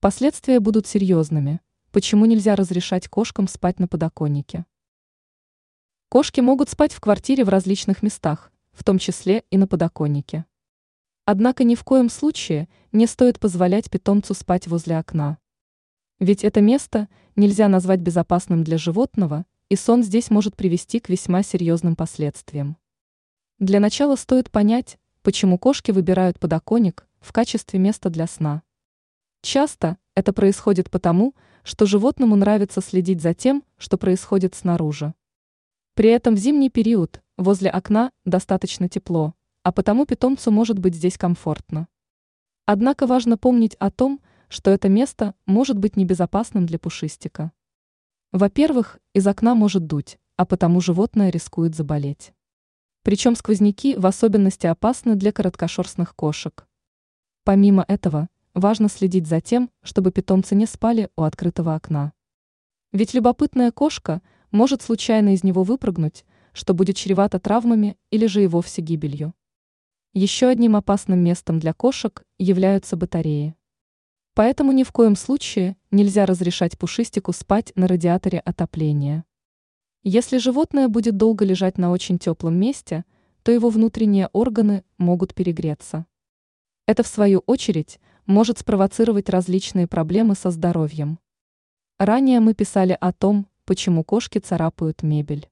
Последствия будут серьезными. Почему нельзя разрешать кошкам спать на подоконнике? Кошки могут спать в квартире в различных местах, в том числе и на подоконнике. Однако ни в коем случае не стоит позволять питомцу спать возле окна. Ведь это место нельзя назвать безопасным для животного, и сон здесь может привести к весьма серьезным последствиям. Для начала стоит понять, почему кошки выбирают подоконник в качестве места для сна. Часто это происходит потому, что животному нравится следить за тем, что происходит снаружи. При этом в зимний период возле окна достаточно тепло, а потому питомцу может быть здесь комфортно. Однако важно помнить о том, что это место может быть небезопасным для пушистика. Во-первых, из окна может дуть, а потому животное рискует заболеть. Причем сквозняки в особенности опасны для короткошерстных кошек. Помимо этого, важно следить за тем, чтобы питомцы не спали у открытого окна. Ведь любопытная кошка может случайно из него выпрыгнуть, что будет чревато травмами или же и вовсе гибелью. Еще одним опасным местом для кошек являются батареи. Поэтому ни в коем случае нельзя разрешать пушистику спать на радиаторе отопления. Если животное будет долго лежать на очень теплом месте, то его внутренние органы могут перегреться. Это, в свою очередь, может спровоцировать различные проблемы со здоровьем. Ранее мы писали о том, почему кошки царапают мебель.